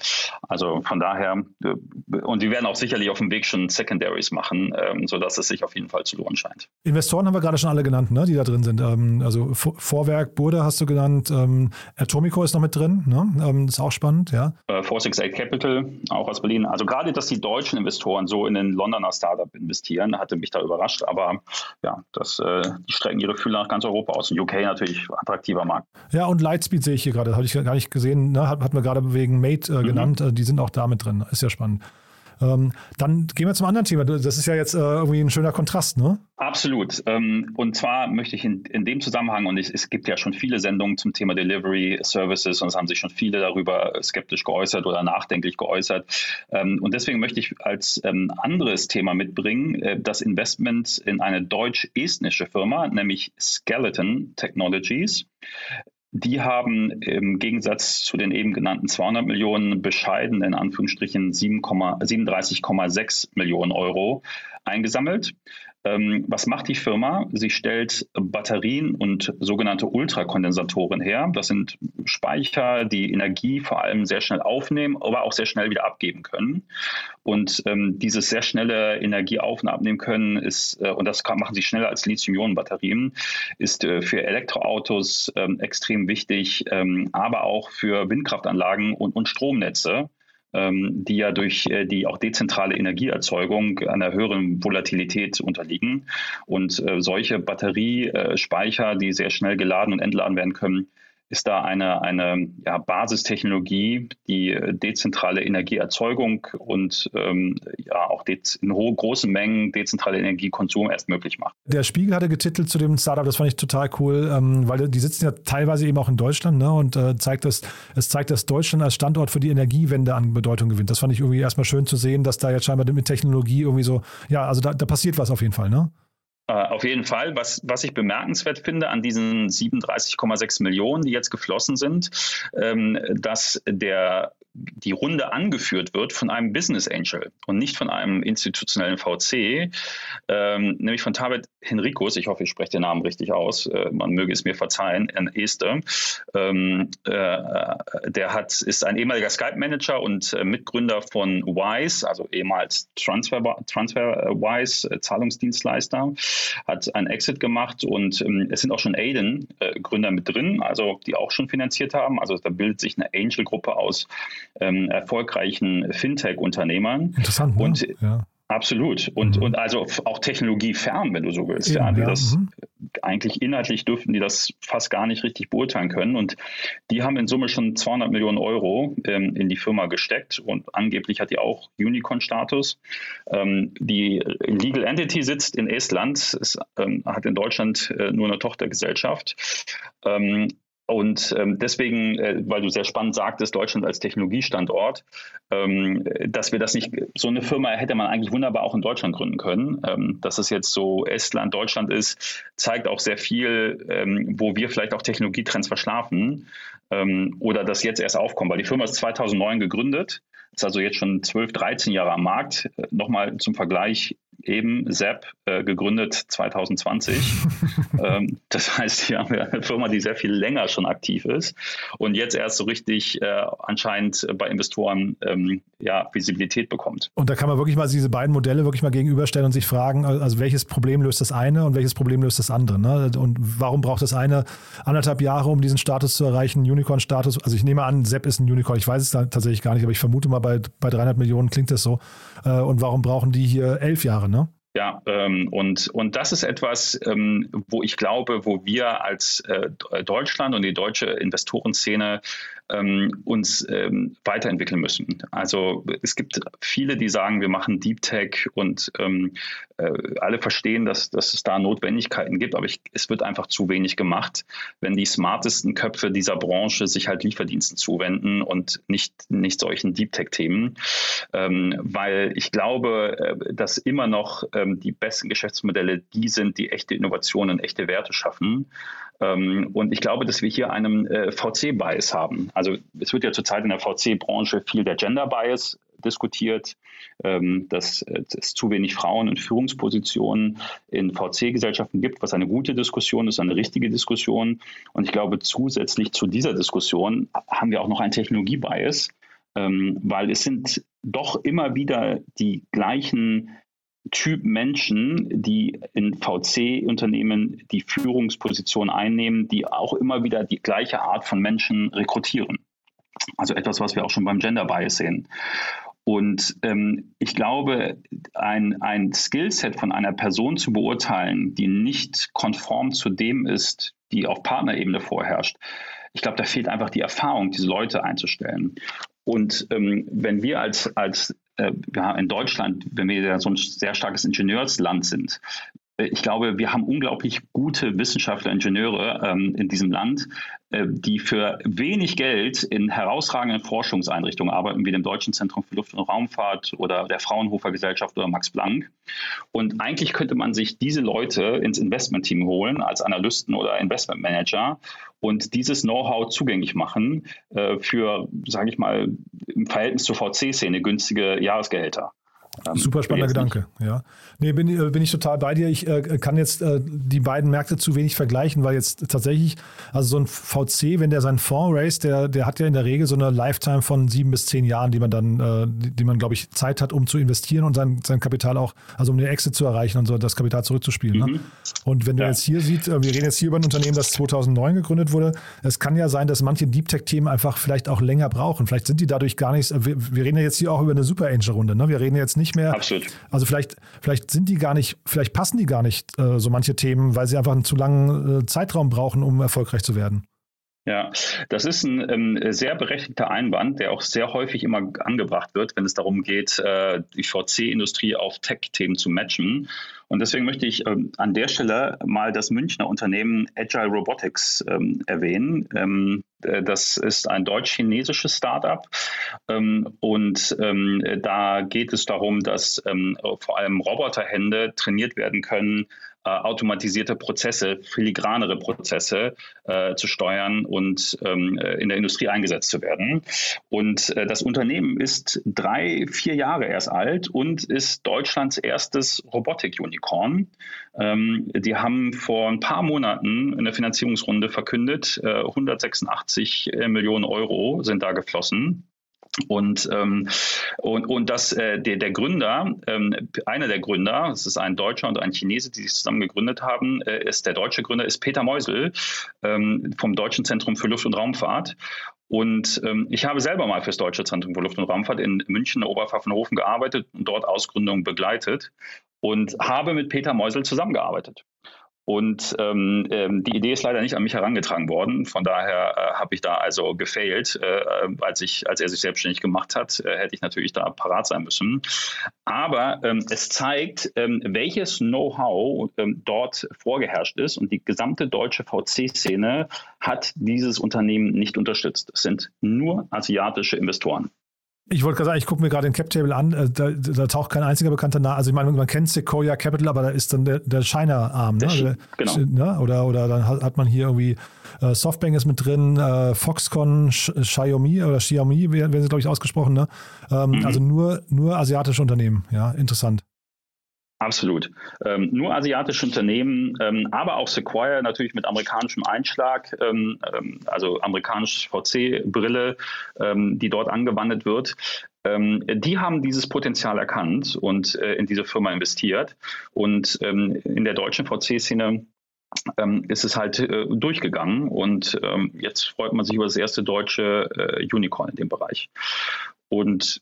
Also von daher, äh, und die werden auch sicherlich auf dem Weg schon Secondaries machen, ähm, sodass es sich auf jeden Fall zu lohnen scheint. Investoren haben wir gerade schon alle genannt, ne, die da drin sind. Ähm, also Vorwerk, Burde hast du genannt, ähm, Atomico ist noch mit drin, ne? Ähm, ist auch spannend, ja. Äh, 468 Capital, auch aus Berlin. Also gerade, dass die deutschen Investoren so in den Londoner Startup investieren, hatte mich da überrascht, aber ja, das, äh, die strecken ihre Fühler nach ganz Europa aus. Und UK natürlich attraktiver Markt. Ja, und Lightspeed sehe ich hier gerade, habe ich gar nicht gesehen, ne? hatten wir gerade wegen Mate äh, mhm. genannt, äh, die sind auch da mit drin. Ist ja spannend. Ähm, dann gehen wir zum anderen Thema. Das ist ja jetzt äh, irgendwie ein schöner Kontrast, ne? Absolut. Ähm, und zwar möchte ich in, in dem Zusammenhang, und es, es, gibt ja schon viele Sendungen zum Thema Delivery Services und es haben sich schon viele darüber skeptisch geäußert oder nachdenklich geäußert. Ähm, und deswegen möchte ich als ähm, anderes Thema mitbringen, äh, das Investment in eine deutsch-estnische Firma, nämlich Skeleton Technologies. Die haben im Gegensatz zu den eben genannten 200 Millionen bescheiden, in Anführungsstrichen 37,6 Millionen Euro eingesammelt. Ähm, was macht die Firma? Sie stellt Batterien und sogenannte Ultrakondensatoren her. Das sind Speicher, die Energie vor allem sehr schnell aufnehmen, aber auch sehr schnell wieder abgeben können. Und ähm, dieses sehr schnelle Energie auf- und abnehmen können, ist, äh, und das kann, machen sie schneller als Lithium-Ionen-Batterien, ist äh, für Elektroautos ähm, extrem wichtig, ähm, aber auch für Windkraftanlagen und, und Stromnetze die ja durch äh, die auch dezentrale Energieerzeugung einer höheren Volatilität unterliegen. Und äh, solche Batteriespeicher, die sehr schnell geladen und entladen werden können, ist da eine, eine ja, Basistechnologie, die dezentrale Energieerzeugung und ähm, ja auch in großen Mengen dezentrale Energiekonsum erst möglich macht. Der Spiegel hatte getitelt zu dem Startup, das fand ich total cool, ähm, weil die sitzen ja teilweise eben auch in Deutschland ne, und äh, zeigt das, es zeigt, dass Deutschland als Standort für die Energiewende an Bedeutung gewinnt. Das fand ich irgendwie erstmal schön zu sehen, dass da jetzt scheinbar mit Technologie irgendwie so, ja, also da, da passiert was auf jeden Fall, ne? Äh, auf jeden Fall. Was, was ich bemerkenswert finde an diesen 37,6 Millionen, die jetzt geflossen sind, ähm, dass der die Runde angeführt wird von einem Business Angel und nicht von einem institutionellen VC, ähm, nämlich von Tabet Henricus. Ich hoffe, ich spreche den Namen richtig aus. Äh, man möge es mir verzeihen, ein Este. Ähm, äh, der hat, ist ein ehemaliger Skype-Manager und äh, Mitgründer von Wise, also ehemals Transfer, TransferWise, äh, Zahlungsdienstleister, hat einen Exit gemacht und ähm, es sind auch schon Aiden-Gründer äh, mit drin, also die auch schon finanziert haben. Also da bildet sich eine Angel-Gruppe aus ähm, erfolgreichen Fintech-Unternehmern. Interessant, ne? Und ja. Absolut. Und, mhm. und also auch technologiefern, wenn du so willst. Ja, die ja, das mhm. eigentlich inhaltlich dürften die das fast gar nicht richtig beurteilen können. Und die haben in Summe schon 200 Millionen Euro ähm, in die Firma gesteckt und angeblich hat die auch Unicorn-Status. Ähm, die Legal Entity sitzt in Estland, es, ähm, hat in Deutschland äh, nur eine Tochtergesellschaft. Und ähm, deswegen, äh, weil du sehr spannend sagtest, Deutschland als Technologiestandort, ähm, dass wir das nicht, so eine Firma hätte man eigentlich wunderbar auch in Deutschland gründen können. Ähm, dass es jetzt so Estland, Deutschland ist, zeigt auch sehr viel, ähm, wo wir vielleicht auch Technologietrends verschlafen ähm, oder das jetzt erst aufkommen. Weil die Firma ist 2009 gegründet, ist also jetzt schon 12, 13 Jahre am Markt. Äh, Nochmal zum Vergleich, eben SAP äh, gegründet 2020. ähm, das heißt, hier haben wir eine Firma, die sehr viel länger schon aktiv ist und jetzt erst so richtig äh, anscheinend bei Investoren ähm, ja, Visibilität bekommt. Und da kann man wirklich mal diese beiden Modelle wirklich mal gegenüberstellen und sich fragen, also welches Problem löst das eine und welches Problem löst das andere? Ne? Und warum braucht das eine anderthalb Jahre, um diesen Status zu erreichen, Unicorn-Status? Also ich nehme an, SAP ist ein Unicorn, ich weiß es tatsächlich gar nicht, aber ich vermute mal, bei, bei 300 Millionen klingt das so. Äh, und warum brauchen die hier elf Jahre? Ne? Ja, ähm, und, und das ist etwas, ähm, wo ich glaube, wo wir als äh, Deutschland und die deutsche Investorenszene ähm, uns ähm, weiterentwickeln müssen. Also es gibt viele, die sagen, wir machen Deep Tech und ähm, äh, alle verstehen, dass, dass es da Notwendigkeiten gibt, aber ich, es wird einfach zu wenig gemacht, wenn die smartesten Köpfe dieser Branche sich halt Lieferdiensten zuwenden und nicht, nicht solchen Deep Tech-Themen. Ähm, weil ich glaube, äh, dass immer noch ähm, die besten Geschäftsmodelle die sind, die echte Innovationen, echte Werte schaffen. Ähm, und ich glaube, dass wir hier einen äh, VC-Bias haben. Also es wird ja zurzeit in der VC-Branche viel der Gender-Bias diskutiert, ähm, dass es zu wenig Frauen in Führungspositionen in VC-Gesellschaften gibt, was eine gute Diskussion ist, eine richtige Diskussion. Und ich glaube, zusätzlich zu dieser Diskussion haben wir auch noch einen Technologie-Bias, ähm, weil es sind doch immer wieder die gleichen Typ Menschen, die in VC-Unternehmen die Führungsposition einnehmen, die auch immer wieder die gleiche Art von Menschen rekrutieren. Also etwas, was wir auch schon beim Gender Bias sehen. Und ähm, ich glaube, ein, ein Skillset von einer Person zu beurteilen, die nicht konform zu dem ist, die auf Partnerebene vorherrscht, ich glaube, da fehlt einfach die Erfahrung, diese Leute einzustellen. Und ähm, wenn wir als, als äh, ja, in Deutschland, wenn wir ja so ein sehr starkes Ingenieursland sind, ich glaube, wir haben unglaublich gute Wissenschaftler, Ingenieure ähm, in diesem Land, äh, die für wenig Geld in herausragenden Forschungseinrichtungen arbeiten, wie dem Deutschen Zentrum für Luft- und Raumfahrt oder der Fraunhofer Gesellschaft oder Max Planck. Und eigentlich könnte man sich diese Leute ins Investmentteam holen als Analysten oder Investmentmanager und dieses Know-how zugänglich machen äh, für, sage ich mal, im Verhältnis zur VC-Szene günstige Jahresgehälter. Ähm, Super spannender Gedanke, ja. Nee, bin, äh, bin ich total bei dir. Ich äh, kann jetzt äh, die beiden Märkte zu wenig vergleichen, weil jetzt tatsächlich, also so ein VC, wenn der seinen Fonds raised, der, der hat ja in der Regel so eine Lifetime von sieben bis zehn Jahren, die man dann, äh, die, die, man, glaube ich, Zeit hat, um zu investieren und sein, sein Kapital auch, also um den Exit zu erreichen und so das Kapital zurückzuspielen. Ne? Mhm. Ne? Und wenn du ja. jetzt hier siehst, äh, wir reden jetzt hier über ein Unternehmen, das 2009 gegründet wurde, es kann ja sein, dass manche Deep Tech-Themen einfach vielleicht auch länger brauchen. Vielleicht sind die dadurch gar nicht, wir, wir reden ja jetzt hier auch über eine Super Angel-Runde, ne? Wir reden jetzt nicht mehr. Absolut. Also vielleicht, vielleicht sind die gar nicht, vielleicht passen die gar nicht, äh, so manche Themen, weil sie einfach einen zu langen äh, Zeitraum brauchen, um erfolgreich zu werden. Ja, das ist ein ähm, sehr berechtigter Einwand, der auch sehr häufig immer angebracht wird, wenn es darum geht, äh, die VC-Industrie auf Tech-Themen zu matchen. Und deswegen möchte ich ähm, an der Stelle mal das Münchner Unternehmen Agile Robotics ähm, erwähnen. Äh, das ist ein deutsch-chinesisches Startup. Ähm, und ähm, da geht es darum, dass ähm, vor allem Roboterhände trainiert werden können äh, automatisierte Prozesse, filigranere Prozesse äh, zu steuern und ähm, äh, in der Industrie eingesetzt zu werden. Und äh, das Unternehmen ist drei, vier Jahre erst alt und ist Deutschlands erstes Robotik-Unicorn. Ähm, die haben vor ein paar Monaten eine Finanzierungsrunde verkündet. 186 äh, Millionen Euro sind da geflossen. Und, ähm, und, und das, äh, der, der Gründer, ähm, einer der Gründer, es ist ein Deutscher und ein Chinese, die sich zusammen gegründet haben, äh, ist der deutsche Gründer, ist Peter Meusel ähm, vom Deutschen Zentrum für Luft- und Raumfahrt. Und ähm, ich habe selber mal fürs Deutsche Zentrum für Luft- und Raumfahrt in München, Oberpfaffenhofen gearbeitet und dort Ausgründungen begleitet und habe mit Peter Meusel zusammengearbeitet. Und ähm, ähm, die Idee ist leider nicht an mich herangetragen worden. Von daher äh, habe ich da also gefailt. Äh, als, ich, als er sich selbstständig gemacht hat, äh, hätte ich natürlich da parat sein müssen. Aber ähm, es zeigt, ähm, welches Know-how ähm, dort vorgeherrscht ist. Und die gesamte deutsche VC-Szene hat dieses Unternehmen nicht unterstützt. Es sind nur asiatische Investoren. Ich wollte gerade sagen, ich gucke mir gerade den Cap-Table an, äh, da, da, taucht kein einziger bekannter Name. Also ich meine, man kennt Sequoia Capital, aber da ist dann der, der China-Arm, ne? Der, genau. Ne? Oder, oder dann hat man hier irgendwie äh, Softbank ist mit drin, äh, Foxconn, Xiaomi oder Xiaomi werden sie, glaube ich, ausgesprochen. Ne? Ähm, mhm. Also nur, nur asiatische Unternehmen, ja, interessant. Absolut. Ähm, nur asiatische Unternehmen, ähm, aber auch Sequoia natürlich mit amerikanischem Einschlag, ähm, ähm also amerikanische VC-Brille, ähm, die dort angewandt wird. Ähm, die haben dieses Potenzial erkannt und äh, in diese Firma investiert. Und in der deutschen VC-Szene ist es halt äh, durchgegangen und jetzt freut man sich über das erste deutsche äh, Unicorn in dem Bereich. Und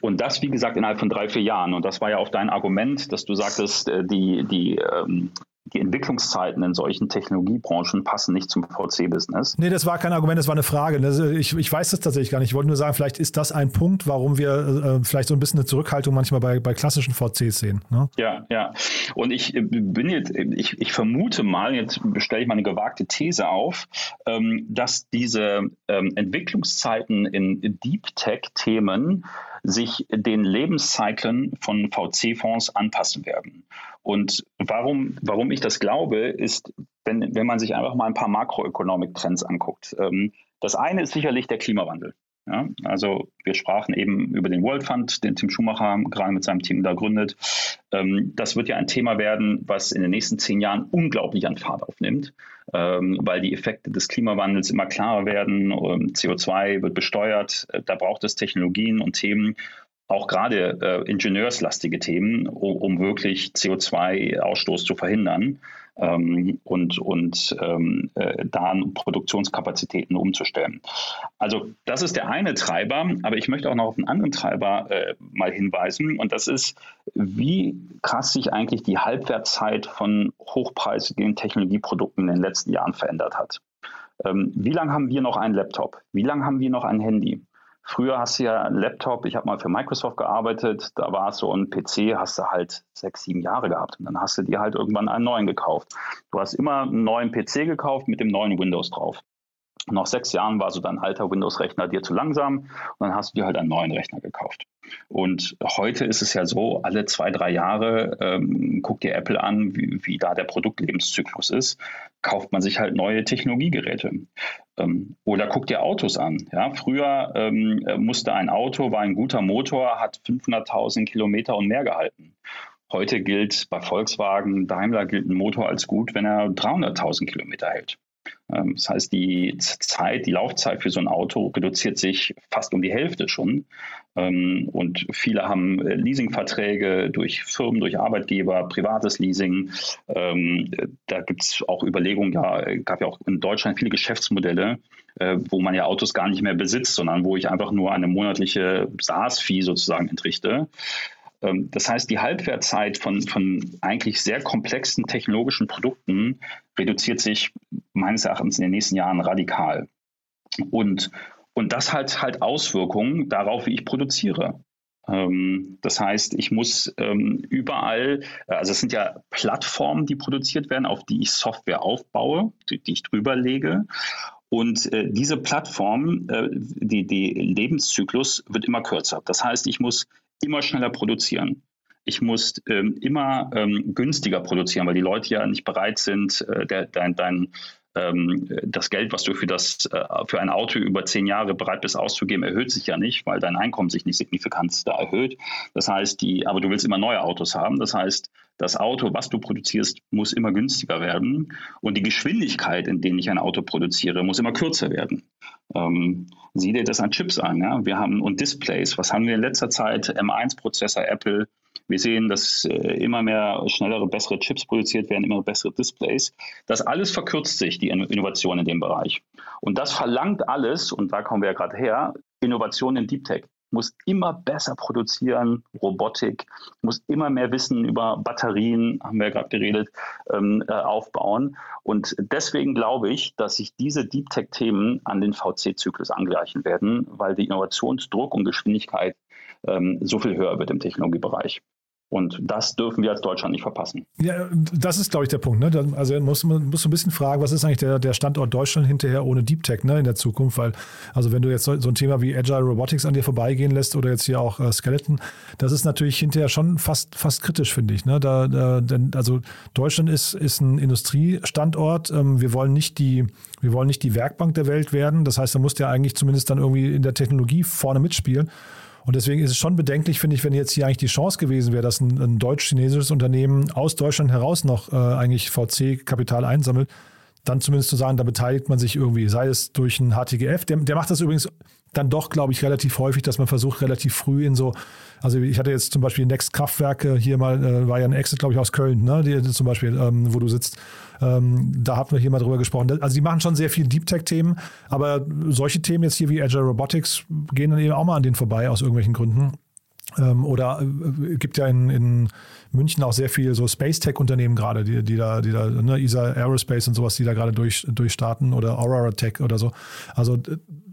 und das, wie gesagt, innerhalb von drei, vier Jahren. Und das war ja auch dein Argument, dass du sagtest, äh, die, die, ähm, die Entwicklungszeiten in solchen Technologiebranchen passen nicht zum VC-Business. Nee, das war kein Argument, das war eine Frage. Ich, ich weiß das tatsächlich gar nicht. Ich wollte nur sagen, vielleicht ist das ein Punkt, warum wir äh, vielleicht so ein bisschen eine Zurückhaltung manchmal bei, bei klassischen VCs sehen. Ne? Ja, ja. Und ich äh, bin jetzt, ich, ich vermute mal, jetzt stelle ich mal eine gewagte These auf, ähm, dass diese ähm, Entwicklungszeiten in Deep Tech-Themen sich den Lebenszyklen von VC-Fonds anpassen werden. Und warum, warum ich das glaube, ist, wenn, wenn man sich einfach mal ein paar Makroökonomik-Trends anguckt. Ähm, das eine ist sicherlich der Klimawandel. Ja, also wir sprachen eben über den World Fund, den Tim Schumacher gerade mit seinem Team da gründet. Ähm, das wird ja ein Thema werden, was in den nächsten zehn Jahren unglaublich an Fahrt aufnimmt, ähm, weil die Effekte des Klimawandels immer klarer werden. CO2 wird besteuert. Äh, da braucht es Technologien und Themen, auch gerade äh, ingenieurslastige Themen, um, um wirklich CO2-Ausstoß zu verhindern ähm, und, und ähm, äh, da Produktionskapazitäten umzustellen. Also das ist der eine Treiber, aber ich möchte auch noch auf einen anderen Treiber äh, mal hinweisen und das ist, wie krass sich eigentlich die Halbwertszeit von hochpreisigen Technologieprodukten in den letzten Jahren verändert hat. Ähm, wie lange haben wir noch einen Laptop? Wie lange haben wir noch ein Handy? Früher hast du ja einen Laptop, ich habe mal für Microsoft gearbeitet, da war es so ein PC, hast du halt sechs, sieben Jahre gehabt und dann hast du dir halt irgendwann einen neuen gekauft. Du hast immer einen neuen PC gekauft mit dem neuen Windows drauf. Nach sechs Jahren war so dein alter Windows-Rechner dir zu langsam und dann hast du dir halt einen neuen Rechner gekauft. Und heute ist es ja so, alle zwei, drei Jahre ähm, guckt dir Apple an, wie, wie da der Produktlebenszyklus ist, kauft man sich halt neue Technologiegeräte. Ähm, oder guckt dir Autos an. Ja? Früher ähm, musste ein Auto, war ein guter Motor, hat 500.000 Kilometer und mehr gehalten. Heute gilt bei Volkswagen, Daimler gilt ein Motor als gut, wenn er 300.000 Kilometer hält. Ähm, das heißt, die Zeit, die Laufzeit für so ein Auto reduziert sich fast um die Hälfte schon. Ähm, und viele haben äh, Leasingverträge durch Firmen, durch Arbeitgeber, privates Leasing. Ähm, da gibt es auch Überlegungen, ja, gab ja auch in Deutschland viele Geschäftsmodelle, äh, wo man ja Autos gar nicht mehr besitzt, sondern wo ich einfach nur eine monatliche SaaS-Fee sozusagen entrichte. Ähm, das heißt, die Halbwertzeit von, von eigentlich sehr komplexen technologischen Produkten reduziert sich meines Erachtens in den nächsten Jahren radikal. Und, und das hat halt Auswirkungen darauf, wie ich produziere. Ähm, das heißt, ich muss ähm, überall, also es sind ja Plattformen, die produziert werden, auf die ich Software aufbaue, die, die ich drüber lege. Und äh, diese Plattform, äh, die, die Lebenszyklus wird immer kürzer. Das heißt, ich muss immer schneller produzieren. ich muss ähm, immer ähm, günstiger produzieren, weil die Leute ja nicht bereit sind, äh, der, dein, dein das Geld, was du für, das, äh, für ein Auto über zehn Jahre bereit bist auszugeben, erhöht sich ja nicht, weil dein Einkommen sich nicht signifikant da erhöht. Das heißt, die, aber du willst immer neue Autos haben. Das heißt, das Auto, was du produzierst, muss immer günstiger werden und die Geschwindigkeit, in der ich ein Auto produziere, muss immer kürzer werden. Ähm, sieh dir das an Chips an. Ja? Wir haben und Displays. Was haben wir in letzter Zeit? M1-Prozessor, Apple. Wir sehen, dass äh, immer mehr schnellere, bessere Chips produziert werden, immer bessere Displays. Das alles verkürzt sich, die Innovation in dem Bereich. Und das verlangt alles, und da kommen wir ja gerade her, Innovation in Deep Tech muss immer besser produzieren, Robotik, muss immer mehr Wissen über Batterien, haben wir ja gerade geredet, ähm, äh, aufbauen. Und deswegen glaube ich, dass sich diese Deep Tech-Themen an den VC-Zyklus angleichen werden, weil der Innovationsdruck und Geschwindigkeit ähm, so viel höher wird im Technologiebereich. Und das dürfen wir als Deutschland nicht verpassen. Ja, das ist, glaube ich, der Punkt. Ne? Also muss man muss ein bisschen fragen, was ist eigentlich der, der Standort Deutschland hinterher ohne Deep Tech ne, in der Zukunft? Weil, also wenn du jetzt so, so ein Thema wie Agile Robotics an dir vorbeigehen lässt oder jetzt hier auch äh, Skeleton, das ist natürlich hinterher schon fast, fast kritisch, finde ich. Ne? Da, da, denn, also Deutschland ist, ist ein Industriestandort. Ähm, wir wollen nicht die, wir wollen nicht die Werkbank der Welt werden. Das heißt, da muss der eigentlich zumindest dann irgendwie in der Technologie vorne mitspielen. Und deswegen ist es schon bedenklich, finde ich, wenn jetzt hier eigentlich die Chance gewesen wäre, dass ein, ein deutsch-chinesisches Unternehmen aus Deutschland heraus noch äh, eigentlich VC-Kapital einsammelt, dann zumindest zu sagen, da beteiligt man sich irgendwie, sei es durch ein HTGF. Der, der macht das übrigens dann doch, glaube ich, relativ häufig, dass man versucht, relativ früh in so, also ich hatte jetzt zum Beispiel Next Kraftwerke hier mal, äh, war ja ein Exit, glaube ich, aus Köln, ne, die, zum Beispiel, ähm, wo du sitzt. Ähm, da hatten wir hier mal drüber gesprochen. Also die machen schon sehr viel Deep Tech-Themen, aber solche Themen jetzt hier wie Agile Robotics gehen dann eben auch mal an denen vorbei aus irgendwelchen Gründen. Ähm, oder äh, gibt ja in, in München auch sehr viel so Space Tech Unternehmen gerade, die, die da, die da, ne, ESA Aerospace und sowas, die da gerade durch, durchstarten oder Aurora Tech oder so. Also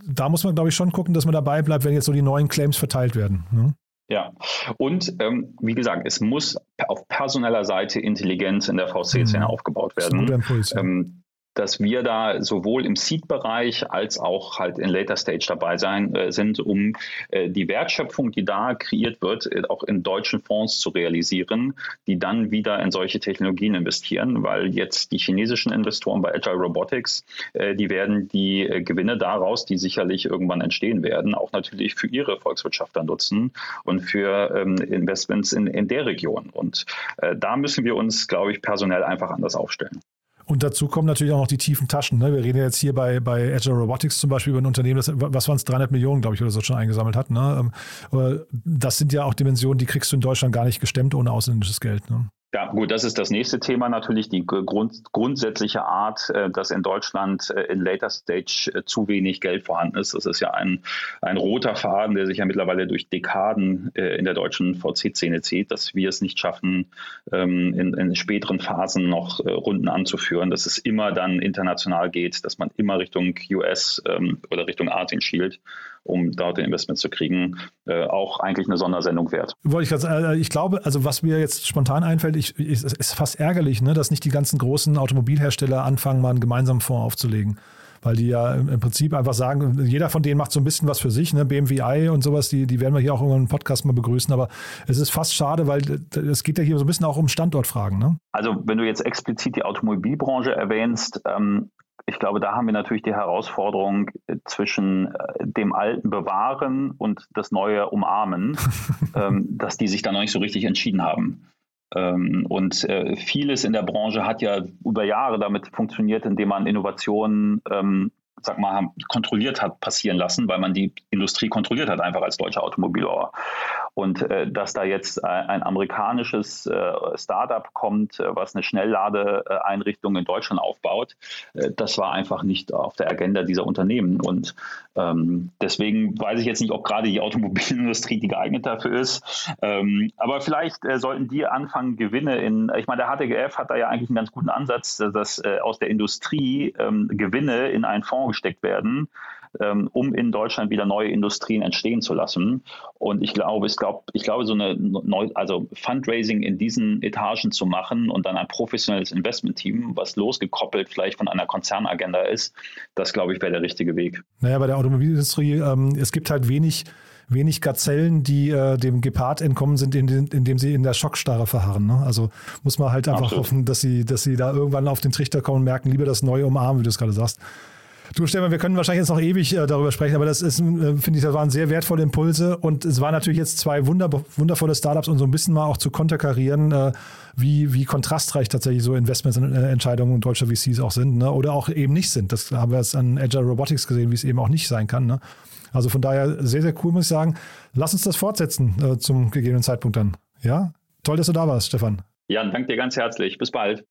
da muss man, glaube ich, schon gucken, dass man dabei bleibt, wenn jetzt so die neuen Claims verteilt werden. Ne? Ja, und ähm, wie gesagt, es muss auf personeller Seite Intelligenz in der VC-Szene mhm. aufgebaut werden. Das ist ein guter Impuls, ja. ähm, dass wir da sowohl im Seed-Bereich als auch halt in Later Stage dabei sein äh, sind, um äh, die Wertschöpfung, die da kreiert wird, äh, auch in deutschen Fonds zu realisieren, die dann wieder in solche Technologien investieren, weil jetzt die chinesischen Investoren bei Agile Robotics, äh, die werden die äh, Gewinne daraus, die sicherlich irgendwann entstehen werden, auch natürlich für ihre Volkswirtschaft dann nutzen und für ähm, Investments in, in der Region. Und äh, da müssen wir uns, glaube ich, personell einfach anders aufstellen. Und dazu kommen natürlich auch noch die tiefen Taschen. Ne? Wir reden jetzt hier bei, bei Agile Robotics zum Beispiel über ein Unternehmen, das, was waren es, 300 Millionen, glaube ich, oder so schon eingesammelt hat. Ne? Ähm, das sind ja auch Dimensionen, die kriegst du in Deutschland gar nicht gestemmt ohne ausländisches Geld. Ne? Ja, gut, das ist das nächste Thema natürlich, die grund, grundsätzliche Art, äh, dass in Deutschland äh, in Later Stage äh, zu wenig Geld vorhanden ist. Das ist ja ein, ein roter Faden, der sich ja mittlerweile durch Dekaden in der deutschen VC-Szene zieht, dass wir es nicht schaffen, ähm, in, in späteren Phasen noch Runden anzuführen, dass es immer dann international geht, dass man immer Richtung US ähm, oder Richtung Asien schielt um dort Investment zu kriegen, äh, auch eigentlich eine Sondersendung wert. Wollte ich, äh, ich glaube, also was mir jetzt spontan einfällt, ich, ich, ist fast ärgerlich, ne, dass nicht die ganzen großen Automobilhersteller anfangen, mal einen gemeinsamen Fonds aufzulegen weil die ja im Prinzip einfach sagen, jeder von denen macht so ein bisschen was für sich, ne? BMW i und sowas, die, die werden wir hier auch irgendwann im Podcast mal begrüßen, aber es ist fast schade, weil es geht ja hier so ein bisschen auch um Standortfragen. Ne? Also wenn du jetzt explizit die Automobilbranche erwähnst, ähm, ich glaube, da haben wir natürlich die Herausforderung zwischen äh, dem Alten bewahren und das Neue umarmen, ähm, dass die sich da noch nicht so richtig entschieden haben. Ähm, und äh, vieles in der Branche hat ja über Jahre damit funktioniert, indem man Innovationen ähm, sag mal, kontrolliert hat passieren lassen, weil man die Industrie kontrolliert hat, einfach als deutscher Automobilbauer. Und äh, dass da jetzt äh, ein amerikanisches äh, Startup kommt, äh, was eine Schnellladeeinrichtung in Deutschland aufbaut, äh, das war einfach nicht auf der Agenda dieser Unternehmen. Und ähm, deswegen weiß ich jetzt nicht, ob gerade die Automobilindustrie die geeignet dafür ist. Ähm, aber vielleicht äh, sollten die anfangen, Gewinne in, ich meine, der HTGF hat da ja eigentlich einen ganz guten Ansatz, dass aus der Industrie ähm, Gewinne in einen Fonds gesteckt werden, ähm, um in Deutschland wieder neue Industrien entstehen zu lassen. Und ich glaube, ich glaube, ich glaube, so eine neu, also Fundraising in diesen Etagen zu machen und dann ein professionelles Investmentteam, was losgekoppelt vielleicht von einer Konzernagenda ist, das glaube ich wäre der richtige Weg. Naja, bei der Automobilindustrie, ähm, es gibt halt wenig wenig Gazellen, die äh, dem Gepard entkommen sind, indem, indem sie in der Schockstarre verharren. Ne? Also muss man halt einfach Absolut. hoffen, dass sie, dass sie da irgendwann auf den Trichter kommen und merken, lieber das neue umarmen, wie du es gerade sagst. Du, Stefan, wir können wahrscheinlich jetzt noch ewig äh, darüber sprechen, aber das ist, äh, finde ich, das waren sehr wertvolle Impulse und es waren natürlich jetzt zwei wunder, wundervolle Startups und so ein bisschen mal auch zu konterkarieren, äh, wie, wie kontrastreich tatsächlich so Investmentsentscheidungen und deutscher VCs auch sind ne? oder auch eben nicht sind. Das haben wir jetzt an Agile Robotics gesehen, wie es eben auch nicht sein kann. Ne? Also von daher sehr, sehr cool, muss ich sagen. Lass uns das fortsetzen äh, zum gegebenen Zeitpunkt dann. Ja, toll, dass du da warst, Stefan. Jan, danke dir ganz herzlich. Bis bald.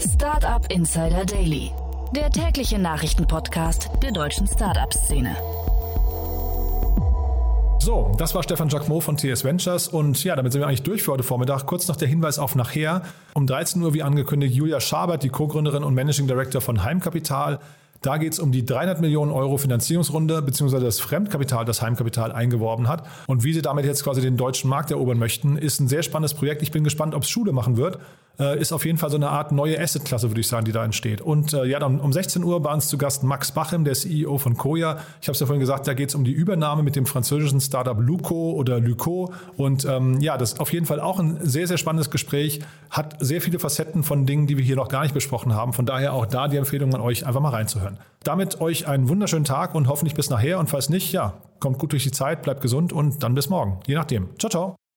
Startup Insider Daily, der tägliche Nachrichtenpodcast der deutschen Startup-Szene. So, das war Stefan Jacquemot von TS Ventures und ja, damit sind wir eigentlich durch für heute Vormittag. Kurz noch der Hinweis auf nachher. Um 13 Uhr, wie angekündigt, Julia Schabert, die Co-Gründerin und Managing Director von Heimkapital. Da geht es um die 300 Millionen Euro Finanzierungsrunde beziehungsweise das Fremdkapital, das Heimkapital eingeworben hat. Und wie sie damit jetzt quasi den deutschen Markt erobern möchten, ist ein sehr spannendes Projekt. Ich bin gespannt, ob es Schule machen wird äh, ist auf jeden Fall so eine Art neue Asset-Klasse, würde ich sagen, die da entsteht. Und äh, ja, dann um 16 Uhr bei uns zu Gast Max Bachem, der CEO von Koya. Ich habe es ja vorhin gesagt, da geht es um die Übernahme mit dem französischen Startup Luco oder Luco. Und ähm, ja, das ist auf jeden Fall auch ein sehr, sehr spannendes Gespräch. Hat sehr viele Facetten von Dingen, die wir hier noch gar nicht besprochen haben. Von daher auch da die Empfehlung an euch, einfach mal reinzuhören. Damit euch einen wunderschönen Tag und hoffentlich bis nachher. Und falls nicht, ja, kommt gut durch die Zeit, bleibt gesund und dann bis morgen. Je nachdem. Ciao, ciao.